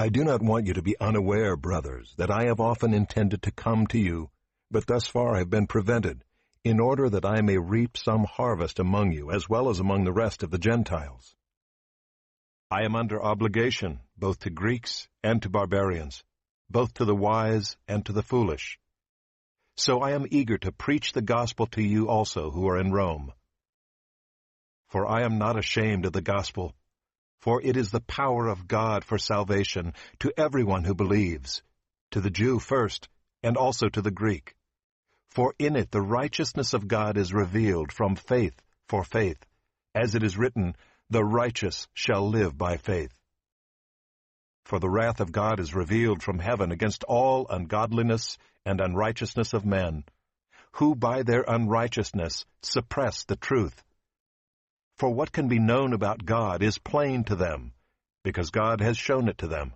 I do not want you to be unaware, brothers, that I have often intended to come to you, but thus far have been prevented, in order that I may reap some harvest among you, as well as among the rest of the Gentiles. I am under obligation, both to Greeks and to barbarians, both to the wise and to the foolish. So I am eager to preach the gospel to you also who are in Rome. For I am not ashamed of the gospel, for it is the power of God for salvation to everyone who believes, to the Jew first, and also to the Greek. For in it the righteousness of God is revealed from faith for faith, as it is written, The righteous shall live by faith. For the wrath of God is revealed from heaven against all ungodliness and unrighteousness of men, who by their unrighteousness suppress the truth. For what can be known about God is plain to them, because God has shown it to them.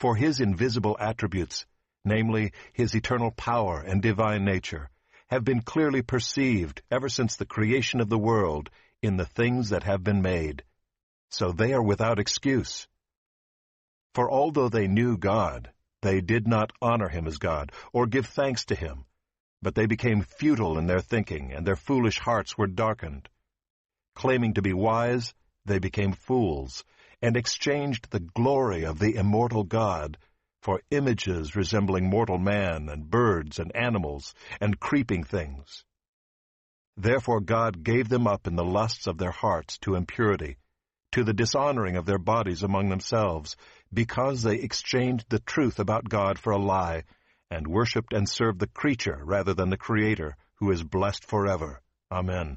For his invisible attributes, namely his eternal power and divine nature, have been clearly perceived ever since the creation of the world in the things that have been made. So they are without excuse. For although they knew God, they did not honor him as God, or give thanks to him, but they became futile in their thinking, and their foolish hearts were darkened. Claiming to be wise, they became fools, and exchanged the glory of the immortal God for images resembling mortal man and birds and animals and creeping things. Therefore God gave them up in the lusts of their hearts to impurity, to the dishonoring of their bodies among themselves, because they exchanged the truth about God for a lie, and worshipped and served the creature rather than the Creator, who is blessed forever. Amen.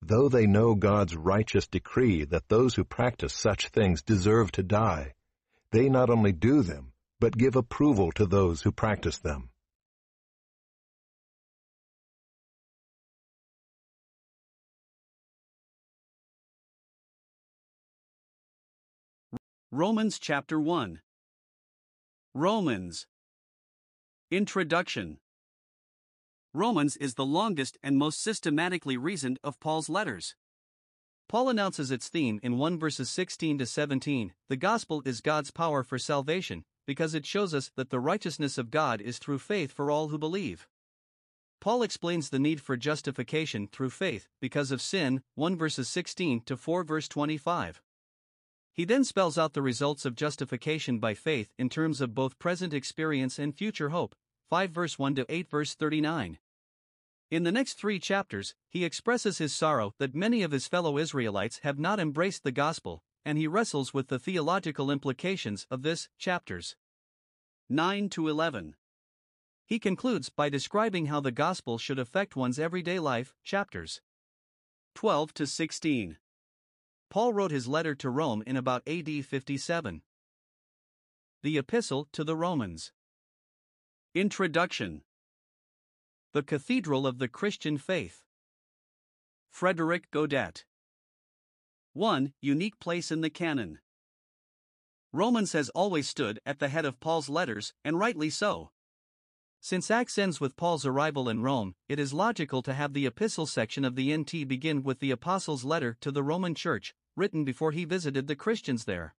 Though they know God's righteous decree that those who practice such things deserve to die, they not only do them, but give approval to those who practice them. Romans chapter 1 Romans. Introduction Romans is the longest and most systematically reasoned of Paul's letters. Paul announces its theme in 1 verses 16 to 17 The gospel is God's power for salvation, because it shows us that the righteousness of God is through faith for all who believe. Paul explains the need for justification through faith because of sin, 1 verses 16 to 4 verse 25. He then spells out the results of justification by faith in terms of both present experience and future hope, 5 verse 1 to 8 verse 39. In the next three chapters, he expresses his sorrow that many of his fellow Israelites have not embraced the gospel, and he wrestles with the theological implications of this, chapters 9 to 11. He concludes by describing how the gospel should affect one's everyday life, chapters 12 to 16. Paul wrote his letter to Rome in about AD 57. The Epistle to the Romans. Introduction The Cathedral of the Christian Faith. Frederick Godet. 1. Unique place in the canon. Romans has always stood at the head of Paul's letters, and rightly so. Since Acts ends with Paul's arrival in Rome, it is logical to have the epistle section of the NT begin with the Apostles' letter to the Roman Church, written before he visited the Christians there.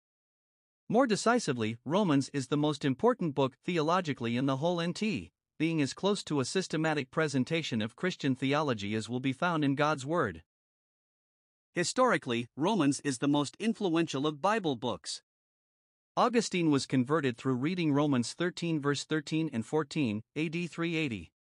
More decisively, Romans is the most important book theologically in the whole NT, being as close to a systematic presentation of Christian theology as will be found in God's Word. Historically, Romans is the most influential of Bible books. Augustine was converted through reading Romans 13 verse 13 and 14, AD 380.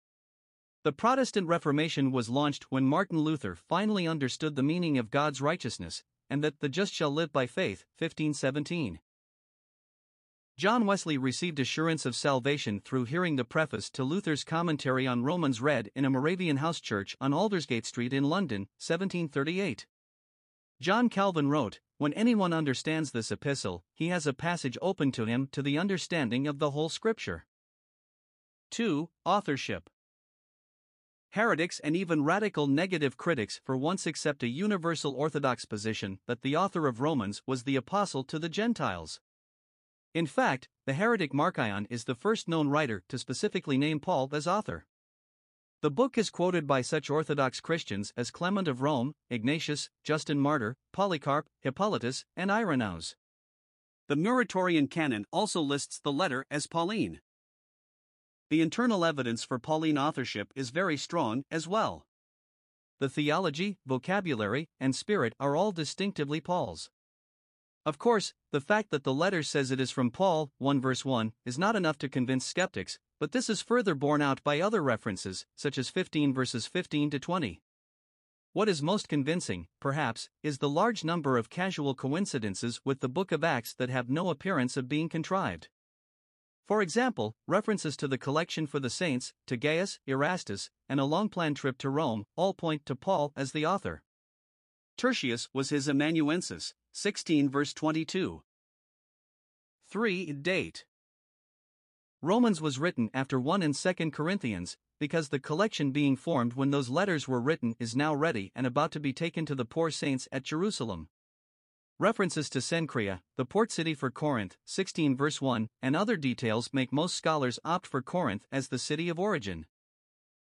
The Protestant Reformation was launched when Martin Luther finally understood the meaning of God's righteousness, and that the just shall live by faith, 1517. John Wesley received assurance of salvation through hearing the preface to Luther's commentary on Romans read in a Moravian house church on Aldersgate Street in London, 1738. John Calvin wrote, when anyone understands this epistle, he has a passage open to him to the understanding of the whole Scripture. 2. Authorship Heretics and even radical negative critics for once accept a universal Orthodox position that the author of Romans was the apostle to the Gentiles. In fact, the heretic Marcion is the first known writer to specifically name Paul as author. The book is quoted by such Orthodox Christians as Clement of Rome, Ignatius, Justin Martyr, Polycarp, Hippolytus, and Irenaeus. The Muratorian canon also lists the letter as Pauline. The internal evidence for Pauline authorship is very strong as well. The theology, vocabulary, and spirit are all distinctively Paul's. Of course, the fact that the letter says it is from Paul, 1 verse 1, is not enough to convince skeptics, but this is further borne out by other references, such as 15 verses 15 to 20. What is most convincing, perhaps, is the large number of casual coincidences with the book of Acts that have no appearance of being contrived. For example, references to the collection for the saints, to Gaius, Erastus, and a long planned trip to Rome all point to Paul as the author. Tertius was his amanuensis, 16 verse 22. 3. Date Romans was written after 1 and 2 Corinthians, because the collection being formed when those letters were written is now ready and about to be taken to the poor saints at Jerusalem. References to Cenchrea, the port city for Corinth, 16 verse 1, and other details make most scholars opt for Corinth as the city of origin.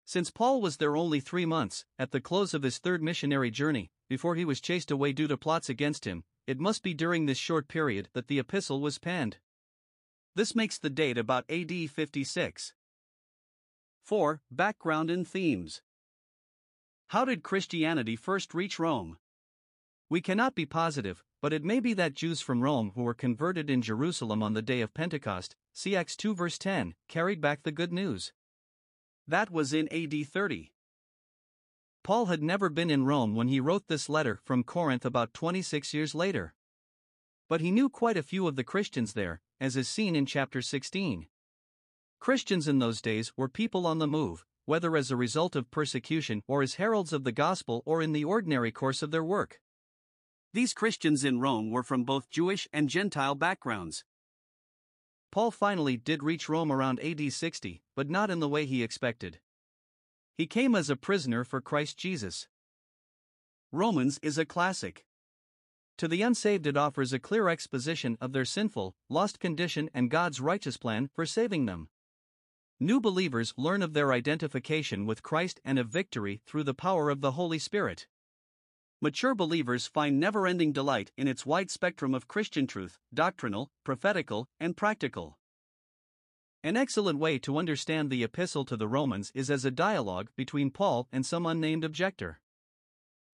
Since Paul was there only three months, at the close of his third missionary journey, before he was chased away due to plots against him, it must be during this short period that the epistle was penned. This makes the date about AD 56. 4. Background and themes. How did Christianity first reach Rome? We cannot be positive, but it may be that Jews from Rome who were converted in Jerusalem on the day of Pentecost, see Acts 2 verse 10, carried back the good news. That was in AD 30. Paul had never been in Rome when he wrote this letter from Corinth about 26 years later. But he knew quite a few of the Christians there, as is seen in chapter 16. Christians in those days were people on the move, whether as a result of persecution or as heralds of the gospel or in the ordinary course of their work. These Christians in Rome were from both Jewish and Gentile backgrounds. Paul finally did reach Rome around AD 60, but not in the way he expected. He came as a prisoner for Christ Jesus. Romans is a classic. To the unsaved, it offers a clear exposition of their sinful, lost condition and God's righteous plan for saving them. New believers learn of their identification with Christ and of victory through the power of the Holy Spirit. Mature believers find never ending delight in its wide spectrum of Christian truth, doctrinal, prophetical, and practical. An excellent way to understand the Epistle to the Romans is as a dialogue between Paul and some unnamed objector.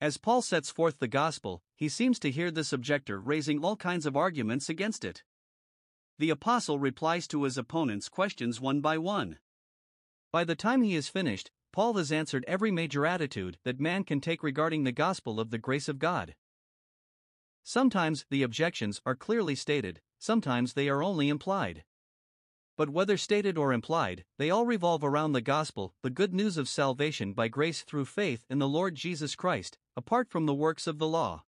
As Paul sets forth the gospel, he seems to hear this objector raising all kinds of arguments against it. The apostle replies to his opponent's questions one by one. By the time he is finished, Paul has answered every major attitude that man can take regarding the gospel of the grace of God. Sometimes the objections are clearly stated, sometimes they are only implied. But whether stated or implied, they all revolve around the gospel, the good news of salvation by grace through faith in the Lord Jesus Christ, apart from the works of the law.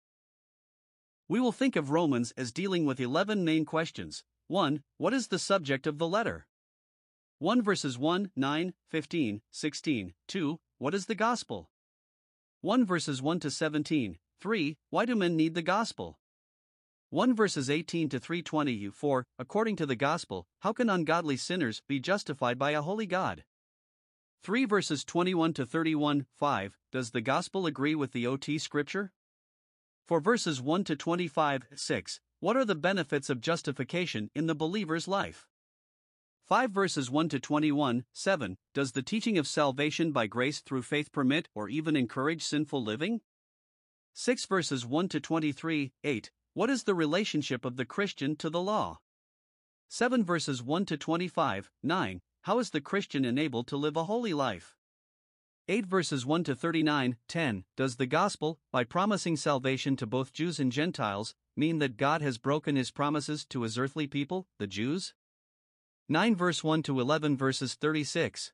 We will think of Romans as dealing with 11 main questions. 1. What is the subject of the letter? 1 verses 1, 9, 15, 16. 2. What is the gospel? 1 verses 1 to 17. 3. Why do men need the gospel? 1 verses 18 to 320 4 According to the gospel, how can ungodly sinners be justified by a holy God? 3 verses 21 to 31 5 Does the gospel agree with the OT scripture? For verses 1 to 25 6 What are the benefits of justification in the believer's life? 5 verses 1 to 21 7 Does the teaching of salvation by grace through faith permit or even encourage sinful living? 6 verses 1 to 23 8 what is the relationship of the Christian to the law? 7 verses 1 to 25, 9. How is the Christian enabled to live a holy life? 8 verses 1 to 39, 10. Does the gospel, by promising salvation to both Jews and Gentiles, mean that God has broken his promises to his earthly people, the Jews? 9 verse 1 to 11 verses 36.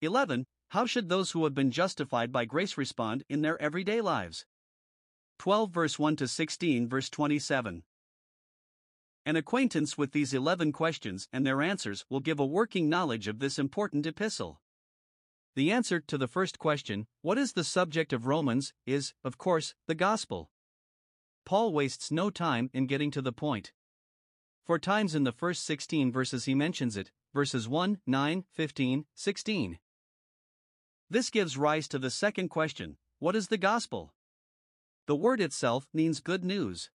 11. How should those who have been justified by grace respond in their everyday lives? 12 verse 1 to 16 verse 27. An acquaintance with these 11 questions and their answers will give a working knowledge of this important epistle. The answer to the first question, what is the subject of Romans, is, of course, the gospel. Paul wastes no time in getting to the point. Four times in the first 16 verses he mentions it, verses 1, 9, 15, 16. This gives rise to the second question what is the gospel? The word itself means good news.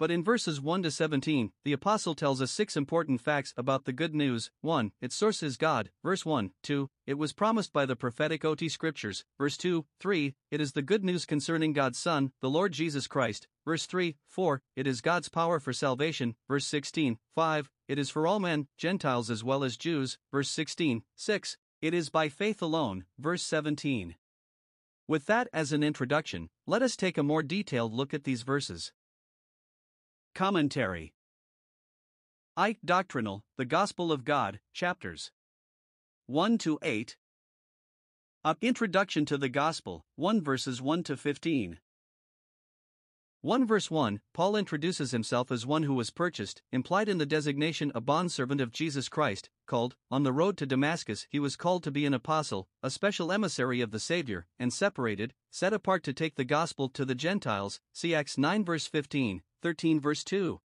But in verses 1 to 17, the apostle tells us six important facts about the good news. 1. Its source is God. Verse 1. 2. It was promised by the prophetic OT scriptures. Verse 2. 3. It is the good news concerning God's Son, the Lord Jesus Christ. Verse 3. 4. It is God's power for salvation. Verse 16. 5. It is for all men, Gentiles as well as Jews. Verse 16. 6. It is by faith alone. Verse 17. With that as an introduction, let us take a more detailed look at these verses. Commentary I. Doctrinal, The Gospel of God, chapters 1 to 8. A Introduction to the Gospel, 1 verses 1 to 15. 1 verse 1 Paul introduces himself as one who was purchased, implied in the designation a bondservant of Jesus Christ, called, on the road to Damascus, he was called to be an apostle, a special emissary of the Savior, and separated, set apart to take the gospel to the Gentiles. See Acts 9 verse 15, 13 verse 2.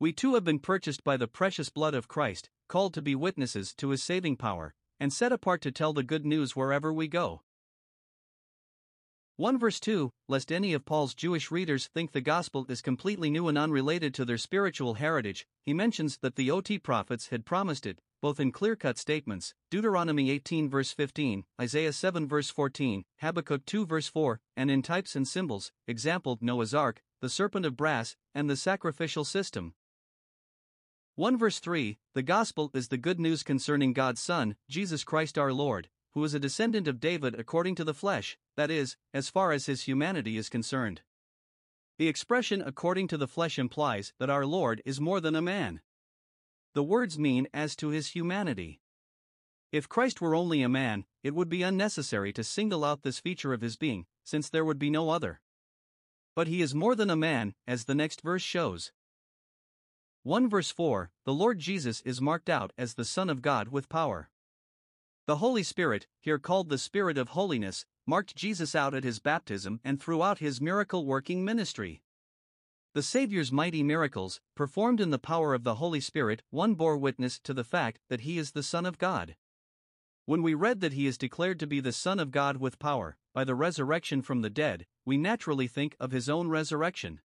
We too have been purchased by the precious blood of Christ, called to be witnesses to his saving power, and set apart to tell the good news wherever we go. 1 verse 2 Lest any of Paul's Jewish readers think the gospel is completely new and unrelated to their spiritual heritage, he mentions that the OT prophets had promised it, both in clear cut statements Deuteronomy 18 verse 15, Isaiah 7 verse 14, Habakkuk 2 verse 4, and in types and symbols, example Noah's Ark, the serpent of brass, and the sacrificial system. 1 verse 3 The gospel is the good news concerning God's Son, Jesus Christ our Lord, who is a descendant of David according to the flesh, that is, as far as his humanity is concerned. The expression according to the flesh implies that our Lord is more than a man. The words mean as to his humanity. If Christ were only a man, it would be unnecessary to single out this feature of his being, since there would be no other. But he is more than a man, as the next verse shows. 1 verse 4 The Lord Jesus is marked out as the Son of God with power. The Holy Spirit, here called the Spirit of holiness, marked Jesus out at his baptism and throughout his miracle working ministry. The Savior's mighty miracles, performed in the power of the Holy Spirit, one bore witness to the fact that he is the Son of God. When we read that he is declared to be the Son of God with power, by the resurrection from the dead, we naturally think of his own resurrection.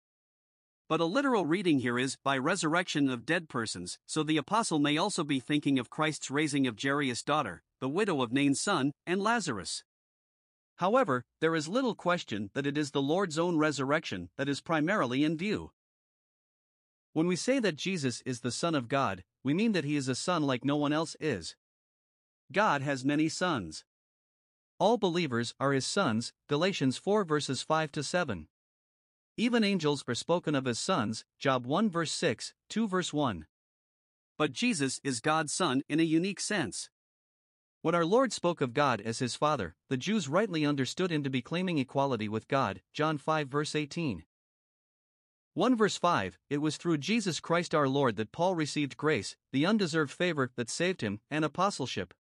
But a literal reading here is by resurrection of dead persons, so the apostle may also be thinking of Christ's raising of Jairus' daughter, the widow of Nain's son, and Lazarus. However, there is little question that it is the Lord's own resurrection that is primarily in view. When we say that Jesus is the Son of God, we mean that he is a son like no one else is. God has many sons. All believers are his sons, Galatians 4 verses 5 to 7. Even angels are spoken of as sons, Job 1 verse 6, 2 verse 1. But Jesus is God's son in a unique sense. When our Lord spoke of God as his Father, the Jews rightly understood him to be claiming equality with God, John 5 verse 18. 1 verse 5 It was through Jesus Christ our Lord that Paul received grace, the undeserved favor that saved him, and apostleship.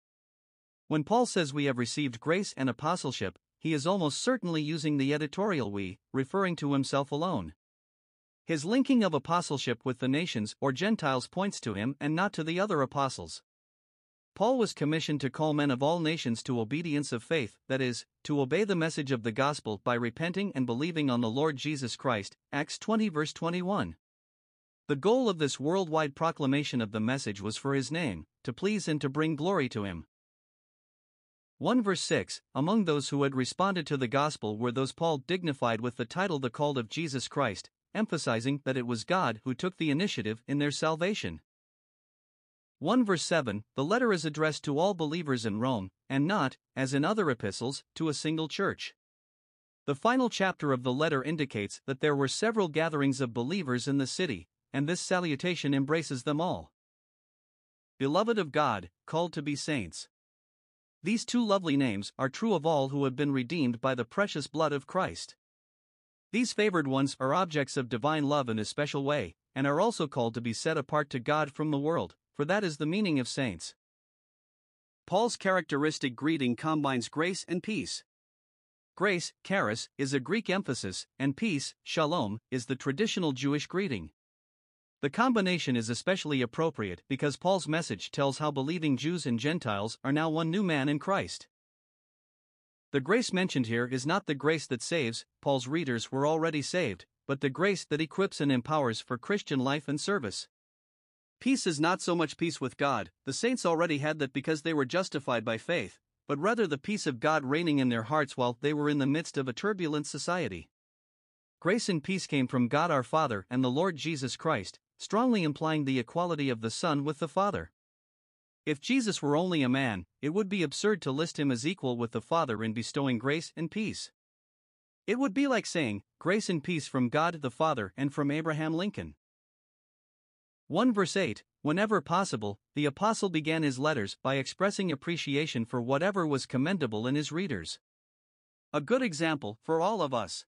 When Paul says we have received grace and apostleship, he is almost certainly using the editorial we, referring to himself alone. His linking of apostleship with the nations or Gentiles points to him and not to the other apostles. Paul was commissioned to call men of all nations to obedience of faith, that is, to obey the message of the gospel by repenting and believing on the Lord Jesus Christ. Acts 20 verse 21. The goal of this worldwide proclamation of the message was for his name, to please and to bring glory to him. 1 verse 6 Among those who had responded to the gospel were those Paul dignified with the title the called of Jesus Christ, emphasizing that it was God who took the initiative in their salvation. 1 verse 7 The letter is addressed to all believers in Rome, and not, as in other epistles, to a single church. The final chapter of the letter indicates that there were several gatherings of believers in the city, and this salutation embraces them all. Beloved of God, called to be saints. These two lovely names are true of all who have been redeemed by the precious blood of Christ. These favored ones are objects of divine love in a special way, and are also called to be set apart to God from the world, for that is the meaning of saints. Paul's characteristic greeting combines grace and peace. Grace, charis, is a Greek emphasis, and peace, shalom, is the traditional Jewish greeting. The combination is especially appropriate because Paul's message tells how believing Jews and Gentiles are now one new man in Christ. The grace mentioned here is not the grace that saves, Paul's readers were already saved, but the grace that equips and empowers for Christian life and service. Peace is not so much peace with God, the saints already had that because they were justified by faith, but rather the peace of God reigning in their hearts while they were in the midst of a turbulent society. Grace and peace came from God our Father and the Lord Jesus Christ, strongly implying the equality of the Son with the Father. If Jesus were only a man, it would be absurd to list him as equal with the Father in bestowing grace and peace. It would be like saying, Grace and peace from God the Father and from Abraham Lincoln. 1 verse 8 Whenever possible, the Apostle began his letters by expressing appreciation for whatever was commendable in his readers. A good example for all of us.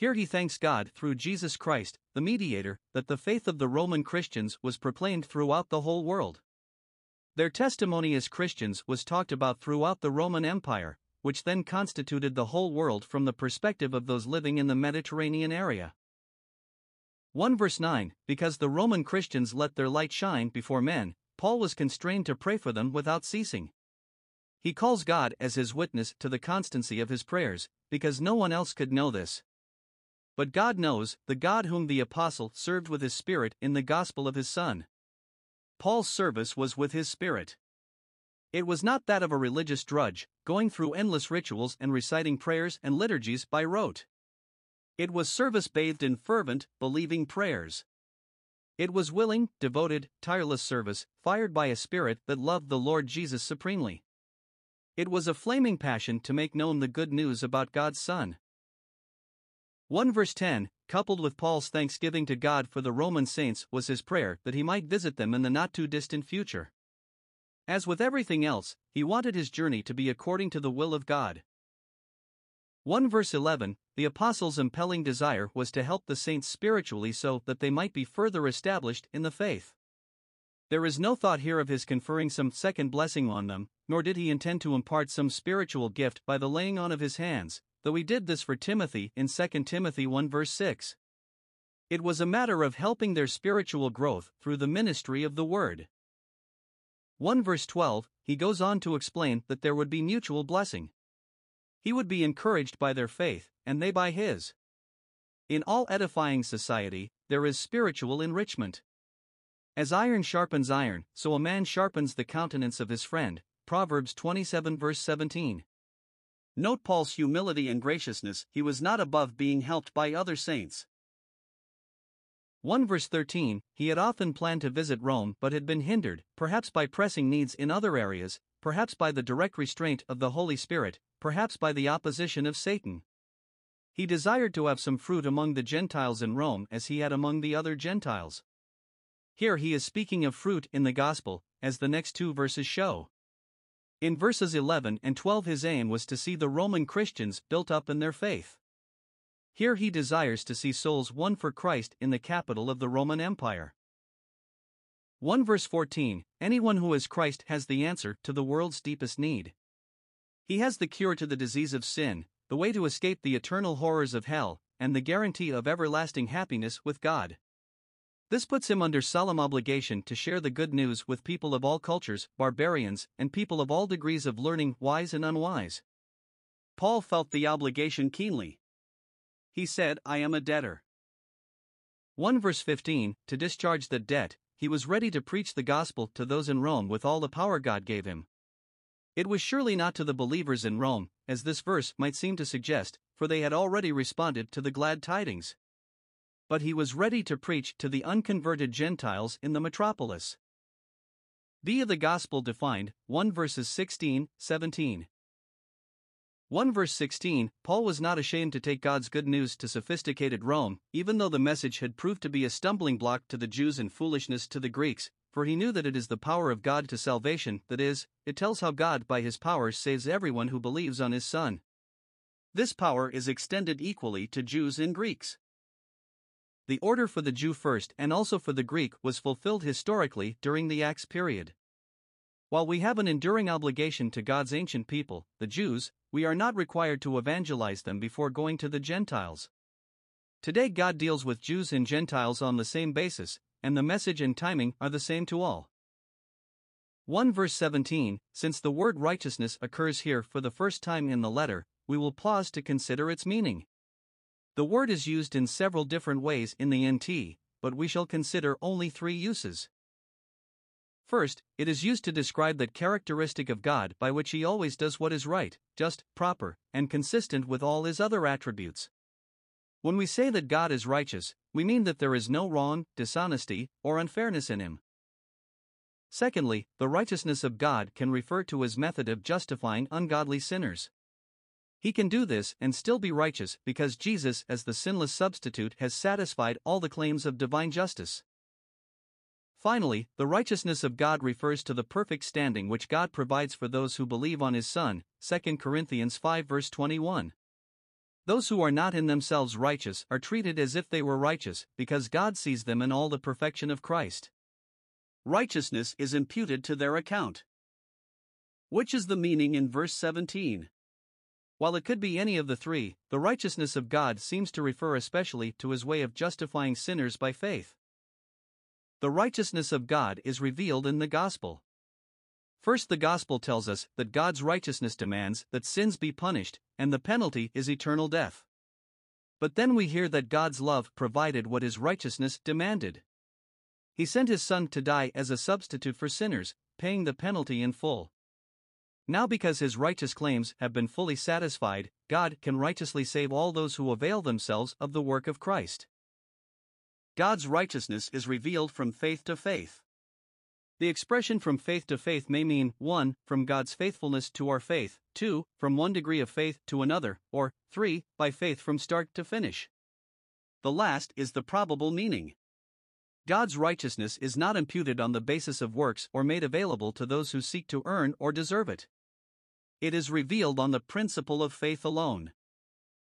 Here he thanks God through Jesus Christ, the mediator, that the faith of the Roman Christians was proclaimed throughout the whole world. Their testimony as Christians was talked about throughout the Roman Empire, which then constituted the whole world from the perspective of those living in the Mediterranean area. 1 verse 9 Because the Roman Christians let their light shine before men, Paul was constrained to pray for them without ceasing. He calls God as his witness to the constancy of his prayers, because no one else could know this. But God knows, the God whom the apostle served with his spirit in the gospel of his Son. Paul's service was with his spirit. It was not that of a religious drudge, going through endless rituals and reciting prayers and liturgies by rote. It was service bathed in fervent, believing prayers. It was willing, devoted, tireless service, fired by a spirit that loved the Lord Jesus supremely. It was a flaming passion to make known the good news about God's Son. 1 verse 10, coupled with Paul's thanksgiving to God for the Roman saints, was his prayer that he might visit them in the not too distant future. As with everything else, he wanted his journey to be according to the will of God. 1 verse 11 The apostles' impelling desire was to help the saints spiritually so that they might be further established in the faith. There is no thought here of his conferring some second blessing on them, nor did he intend to impart some spiritual gift by the laying on of his hands, though he did this for Timothy in 2 Timothy 1 verse 6. It was a matter of helping their spiritual growth through the ministry of the word. 1 verse 12, he goes on to explain that there would be mutual blessing. He would be encouraged by their faith, and they by his. In all edifying society, there is spiritual enrichment. As iron sharpens iron, so a man sharpens the countenance of his friend. Proverbs 27 verse 17. Note Paul's humility and graciousness, he was not above being helped by other saints. 1 verse 13 He had often planned to visit Rome but had been hindered, perhaps by pressing needs in other areas, perhaps by the direct restraint of the Holy Spirit, perhaps by the opposition of Satan. He desired to have some fruit among the Gentiles in Rome as he had among the other Gentiles. Here he is speaking of fruit in the gospel, as the next two verses show. In verses 11 and 12, his aim was to see the Roman Christians built up in their faith. Here he desires to see souls won for Christ in the capital of the Roman Empire. 1 verse 14 Anyone who is Christ has the answer to the world's deepest need. He has the cure to the disease of sin, the way to escape the eternal horrors of hell, and the guarantee of everlasting happiness with God. This puts him under solemn obligation to share the good news with people of all cultures, barbarians, and people of all degrees of learning, wise and unwise. Paul felt the obligation keenly. He said, I am a debtor. 1 verse 15 To discharge the debt, he was ready to preach the gospel to those in Rome with all the power God gave him. It was surely not to the believers in Rome, as this verse might seem to suggest, for they had already responded to the glad tidings but he was ready to preach to the unconverted Gentiles in the metropolis. B the Gospel defined, 1 verses 16, 17. 1 verse 16 Paul was not ashamed to take God's good news to sophisticated Rome, even though the message had proved to be a stumbling block to the Jews and foolishness to the Greeks, for he knew that it is the power of God to salvation, that is, it tells how God by his power saves everyone who believes on his Son. This power is extended equally to Jews and Greeks. The order for the Jew first and also for the Greek was fulfilled historically during the Acts period. While we have an enduring obligation to God's ancient people, the Jews, we are not required to evangelize them before going to the Gentiles. Today, God deals with Jews and Gentiles on the same basis, and the message and timing are the same to all. 1 verse 17 Since the word righteousness occurs here for the first time in the letter, we will pause to consider its meaning. The word is used in several different ways in the NT, but we shall consider only three uses. First, it is used to describe that characteristic of God by which he always does what is right, just, proper, and consistent with all his other attributes. When we say that God is righteous, we mean that there is no wrong, dishonesty, or unfairness in him. Secondly, the righteousness of God can refer to his method of justifying ungodly sinners. He can do this and still be righteous because Jesus, as the sinless substitute, has satisfied all the claims of divine justice. Finally, the righteousness of God refers to the perfect standing which God provides for those who believe on His Son, 2 Corinthians 5 verse 21. Those who are not in themselves righteous are treated as if they were righteous, because God sees them in all the perfection of Christ. Righteousness is imputed to their account. Which is the meaning in verse 17? While it could be any of the three, the righteousness of God seems to refer especially to his way of justifying sinners by faith. The righteousness of God is revealed in the gospel. First, the gospel tells us that God's righteousness demands that sins be punished, and the penalty is eternal death. But then we hear that God's love provided what his righteousness demanded. He sent his Son to die as a substitute for sinners, paying the penalty in full. Now, because his righteous claims have been fully satisfied, God can righteously save all those who avail themselves of the work of Christ. God's righteousness is revealed from faith to faith. The expression from faith to faith may mean 1. From God's faithfulness to our faith, 2. From one degree of faith to another, or 3. By faith from start to finish. The last is the probable meaning. God's righteousness is not imputed on the basis of works or made available to those who seek to earn or deserve it. It is revealed on the principle of faith alone.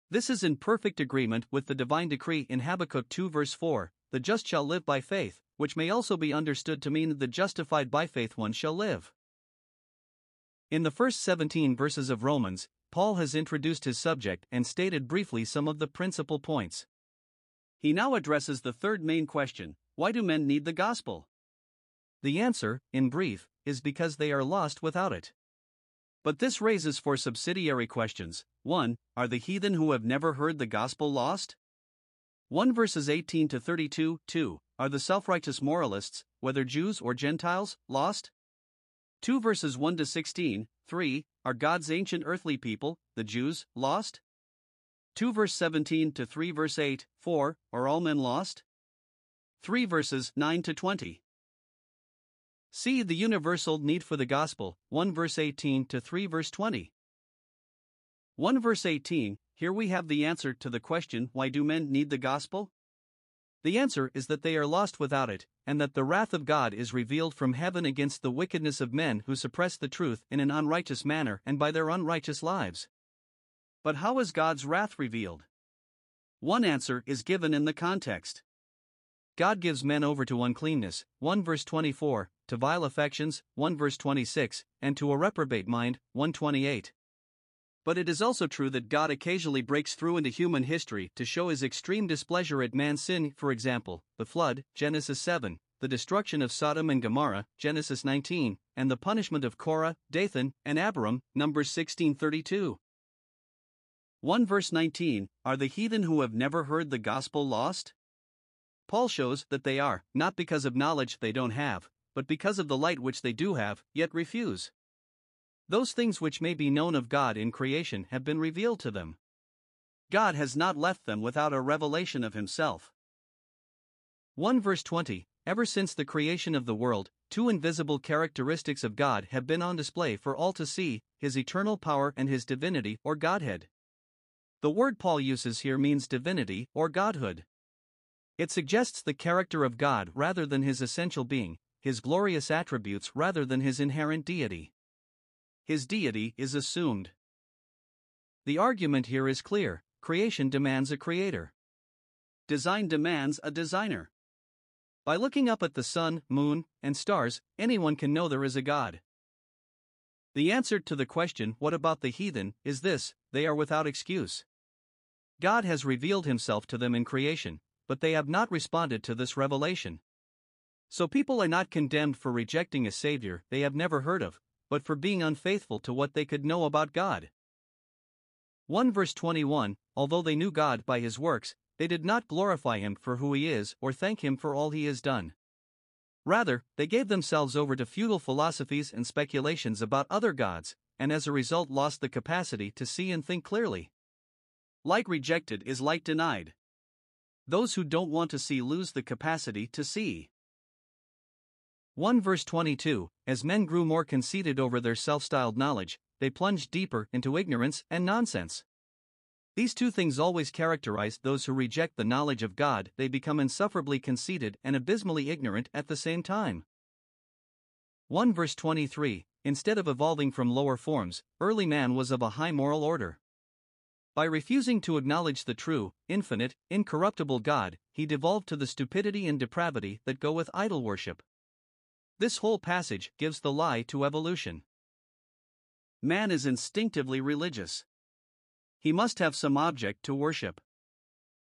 This is in perfect agreement with the divine decree in Habakkuk 2 verse 4 The just shall live by faith, which may also be understood to mean the justified by faith one shall live. In the first 17 verses of Romans, Paul has introduced his subject and stated briefly some of the principal points. He now addresses the third main question why do men need the gospel? The answer, in brief, is because they are lost without it. But this raises four subsidiary questions. 1. Are the heathen who have never heard the gospel lost? 1 verses 18 to 32. 2. Are the self righteous moralists, whether Jews or Gentiles, lost? 2 verses 1 to 16. 3. Are God's ancient earthly people, the Jews, lost? 2 verse 17 to 3 verse 8. 4. Are all men lost? 3 verses 9 to 20. See the universal need for the gospel, 1 verse 18 to 3 verse 20. 1 verse 18, here we have the answer to the question why do men need the gospel? The answer is that they are lost without it, and that the wrath of God is revealed from heaven against the wickedness of men who suppress the truth in an unrighteous manner and by their unrighteous lives. But how is God's wrath revealed? One answer is given in the context. God gives men over to uncleanness, 1 verse 24, to vile affections, 1 verse 26, and to a reprobate mind, 128. But it is also true that God occasionally breaks through into human history to show his extreme displeasure at man's sin, for example, the flood, Genesis 7, the destruction of Sodom and Gomorrah, Genesis 19, and the punishment of Korah, Dathan, and Abiram, Numbers 16:32. 1 verse 19 Are the heathen who have never heard the gospel lost? Paul shows that they are, not because of knowledge they don't have, but because of the light which they do have, yet refuse. Those things which may be known of God in creation have been revealed to them. God has not left them without a revelation of Himself. 1 verse 20 Ever since the creation of the world, two invisible characteristics of God have been on display for all to see His eternal power and His divinity or Godhead. The word Paul uses here means divinity or Godhood. It suggests the character of God rather than his essential being, his glorious attributes rather than his inherent deity. His deity is assumed. The argument here is clear creation demands a creator, design demands a designer. By looking up at the sun, moon, and stars, anyone can know there is a God. The answer to the question, What about the heathen? is this they are without excuse. God has revealed himself to them in creation, but they have not responded to this revelation. So people are not condemned for rejecting a Savior they have never heard of, but for being unfaithful to what they could know about God. 1 verse 21 Although they knew God by his works, they did not glorify him for who he is or thank him for all he has done. Rather, they gave themselves over to futile philosophies and speculations about other gods, and as a result lost the capacity to see and think clearly. Light rejected is light denied. Those who don't want to see lose the capacity to see. 1 verse 22 As men grew more conceited over their self styled knowledge, they plunged deeper into ignorance and nonsense. These two things always characterize those who reject the knowledge of God, they become insufferably conceited and abysmally ignorant at the same time. 1 verse 23 Instead of evolving from lower forms, early man was of a high moral order. By refusing to acknowledge the true, infinite, incorruptible God, he devolved to the stupidity and depravity that go with idol worship. This whole passage gives the lie to evolution. Man is instinctively religious. He must have some object to worship.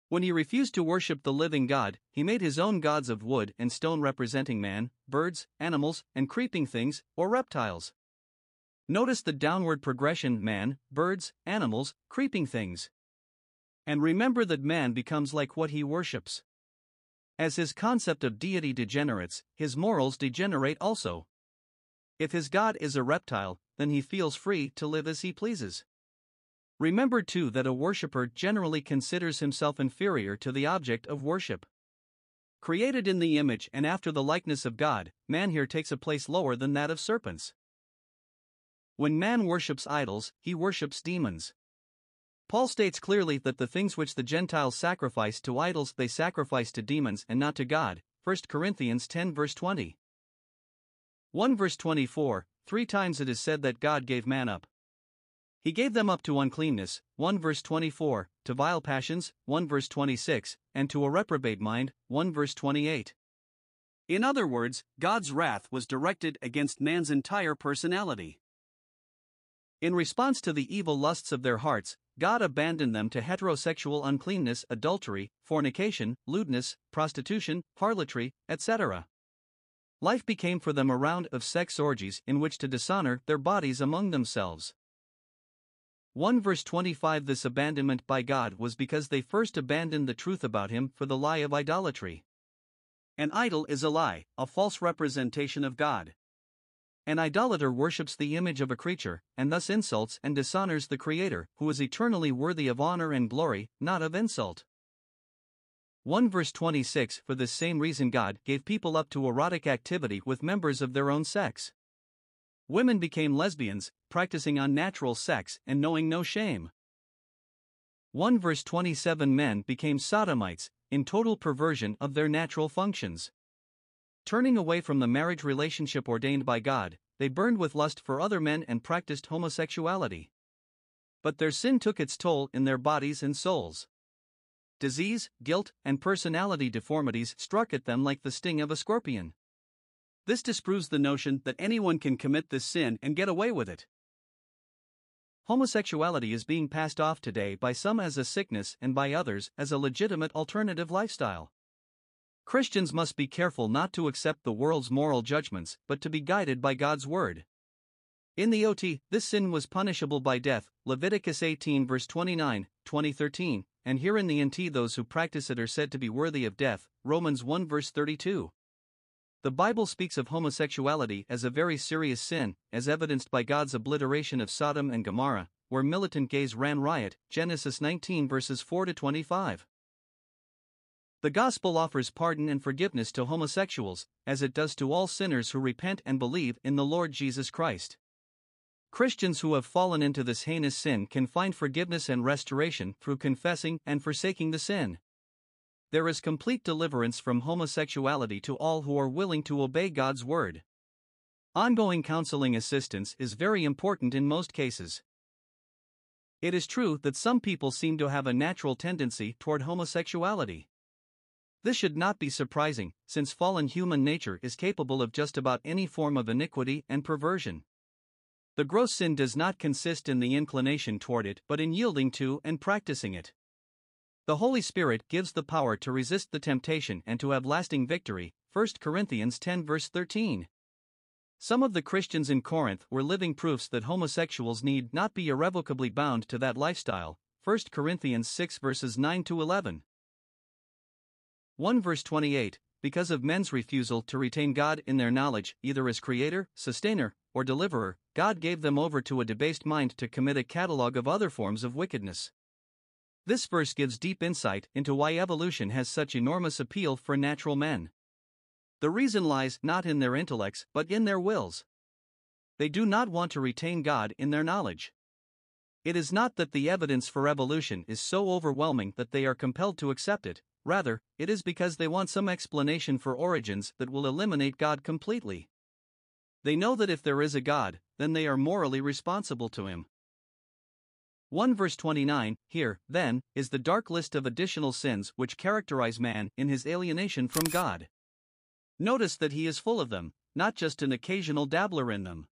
When he refused to worship the living God, he made his own gods of wood and stone representing man, birds, animals, and creeping things, or reptiles. Notice the downward progression man, birds, animals, creeping things. And remember that man becomes like what he worships. As his concept of deity degenerates, his morals degenerate also. If his God is a reptile, then he feels free to live as he pleases. Remember too that a worshipper generally considers himself inferior to the object of worship. Created in the image and after the likeness of God, man here takes a place lower than that of serpents. When man worships idols, he worships demons. Paul states clearly that the things which the Gentiles sacrifice to idols they sacrifice to demons and not to God, 1 Corinthians 10 verse 20. 1 verse 24, three times it is said that God gave man up. He gave them up to uncleanness, 1 verse 24, to vile passions, 1 verse 26, and to a reprobate mind, 1 verse 28. In other words, God's wrath was directed against man's entire personality. In response to the evil lusts of their hearts, God abandoned them to heterosexual uncleanness, adultery, fornication, lewdness, prostitution, harlotry, etc. Life became for them a round of sex orgies in which to dishonor their bodies among themselves. 1 verse 25 This abandonment by God was because they first abandoned the truth about Him for the lie of idolatry. An idol is a lie, a false representation of God. An idolater worships the image of a creature, and thus insults and dishonors the Creator, who is eternally worthy of honor and glory, not of insult. 1 verse 26 For this same reason, God gave people up to erotic activity with members of their own sex. Women became lesbians, practicing unnatural sex and knowing no shame. 1 verse 27 Men became sodomites, in total perversion of their natural functions. Turning away from the marriage relationship ordained by God, they burned with lust for other men and practiced homosexuality. But their sin took its toll in their bodies and souls. Disease, guilt, and personality deformities struck at them like the sting of a scorpion. This disproves the notion that anyone can commit this sin and get away with it. Homosexuality is being passed off today by some as a sickness and by others as a legitimate alternative lifestyle. Christians must be careful not to accept the world's moral judgments, but to be guided by God's word. In the OT, this sin was punishable by death, Leviticus 18 verse 29, 2013, and here in the NT those who practice it are said to be worthy of death, Romans 1 verse 32. The Bible speaks of homosexuality as a very serious sin, as evidenced by God's obliteration of Sodom and Gomorrah, where militant gays ran riot, Genesis 19 verses 4 to 25. The gospel offers pardon and forgiveness to homosexuals, as it does to all sinners who repent and believe in the Lord Jesus Christ. Christians who have fallen into this heinous sin can find forgiveness and restoration through confessing and forsaking the sin. There is complete deliverance from homosexuality to all who are willing to obey God's word. Ongoing counseling assistance is very important in most cases. It is true that some people seem to have a natural tendency toward homosexuality. This should not be surprising, since fallen human nature is capable of just about any form of iniquity and perversion. The gross sin does not consist in the inclination toward it but in yielding to and practicing it. The Holy Spirit gives the power to resist the temptation and to have lasting victory. 1 Corinthians 10 verse 13. Some of the Christians in Corinth were living proofs that homosexuals need not be irrevocably bound to that lifestyle. 1 Corinthians 6 verses 9 to 11. 1 verse 28 Because of men's refusal to retain God in their knowledge, either as creator, sustainer, or deliverer, God gave them over to a debased mind to commit a catalogue of other forms of wickedness. This verse gives deep insight into why evolution has such enormous appeal for natural men. The reason lies not in their intellects but in their wills. They do not want to retain God in their knowledge. It is not that the evidence for evolution is so overwhelming that they are compelled to accept it, rather, it is because they want some explanation for origins that will eliminate God completely. They know that if there is a God, then they are morally responsible to Him. 1 verse 29 Here, then, is the dark list of additional sins which characterize man in his alienation from God. Notice that he is full of them, not just an occasional dabbler in them.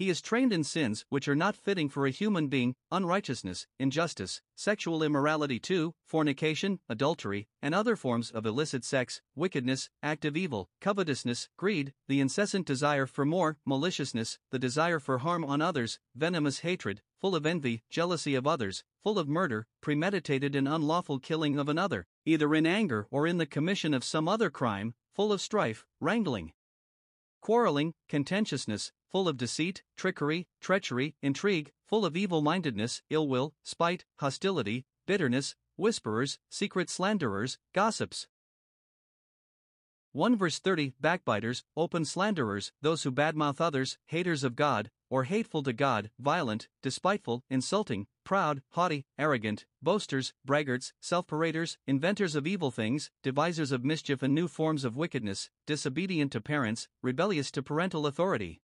He is trained in sins which are not fitting for a human being unrighteousness, injustice, sexual immorality, too, fornication, adultery, and other forms of illicit sex, wickedness, active evil, covetousness, greed, the incessant desire for more, maliciousness, the desire for harm on others, venomous hatred, full of envy, jealousy of others, full of murder, premeditated and unlawful killing of another, either in anger or in the commission of some other crime, full of strife, wrangling, quarreling, contentiousness, full of deceit, trickery, treachery, intrigue, full of evil mindedness, ill will, spite, hostility, bitterness, whisperers, secret slanderers, gossips. 1 verse 30 Backbiters, open slanderers, those who badmouth others, haters of God, or hateful to God, violent, despiteful, insulting, proud, haughty, arrogant, boasters, braggarts, self paraders, inventors of evil things, devisers of mischief and new forms of wickedness, disobedient to parents, rebellious to parental authority.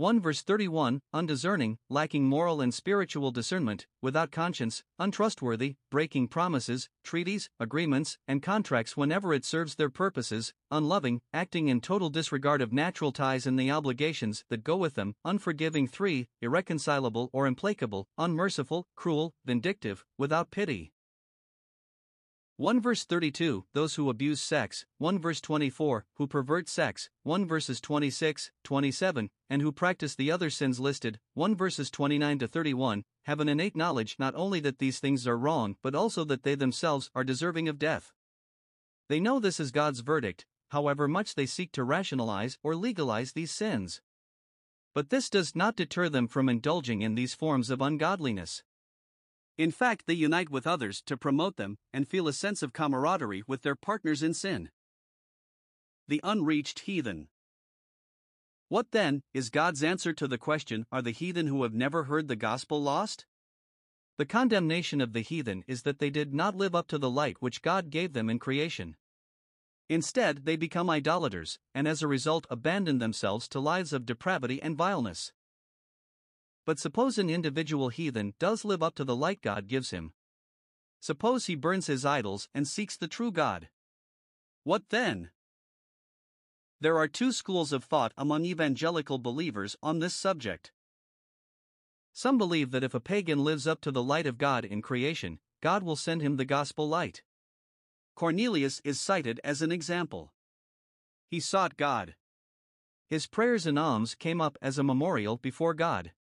1 verse 31 Undiscerning, lacking moral and spiritual discernment, without conscience, untrustworthy, breaking promises, treaties, agreements, and contracts whenever it serves their purposes, unloving, acting in total disregard of natural ties and the obligations that go with them, unforgiving 3 Irreconcilable or implacable, unmerciful, cruel, vindictive, without pity. 1 verse 32 Those who abuse sex, 1 verse 24 Who pervert sex, 1 verses 26, 27, and who practice the other sins listed, 1 verses 29 to 31, have an innate knowledge not only that these things are wrong but also that they themselves are deserving of death. They know this is God's verdict, however much they seek to rationalize or legalize these sins. But this does not deter them from indulging in these forms of ungodliness. In fact, they unite with others to promote them and feel a sense of camaraderie with their partners in sin. The unreached heathen. What then is God's answer to the question Are the heathen who have never heard the gospel lost? The condemnation of the heathen is that they did not live up to the light which God gave them in creation. Instead, they become idolaters, and as a result abandon themselves to lives of depravity and vileness. But suppose an individual heathen does live up to the light God gives him. Suppose he burns his idols and seeks the true God. What then? There are two schools of thought among evangelical believers on this subject. Some believe that if a pagan lives up to the light of God in creation, God will send him the gospel light. Cornelius is cited as an example. He sought God. His prayers and alms came up as a memorial before God.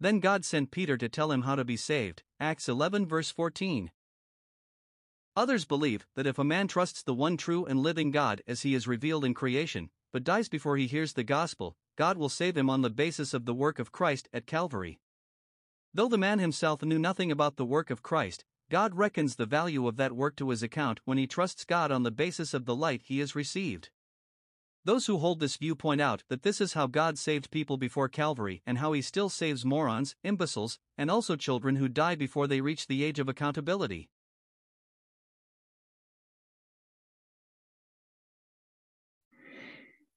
Then God sent Peter to tell him how to be saved. Acts 11, verse 14. Others believe that if a man trusts the one true and living God as he is revealed in creation, but dies before he hears the gospel, God will save him on the basis of the work of Christ at Calvary. Though the man himself knew nothing about the work of Christ, God reckons the value of that work to his account when he trusts God on the basis of the light he has received. Those who hold this view point out that this is how God saved people before Calvary and how he still saves morons, imbeciles, and also children who die before they reach the age of accountability.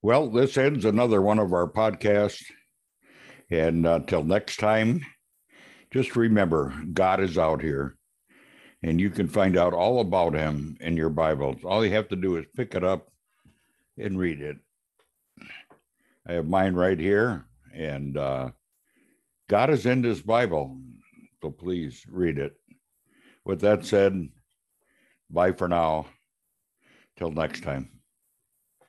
Well, this ends another one of our podcasts. And uh, until next time, just remember God is out here and you can find out all about him in your Bible. All you have to do is pick it up and read it. I have mine right here, and uh, God is in this Bible, so please read it. With that said, bye for now. Till next time.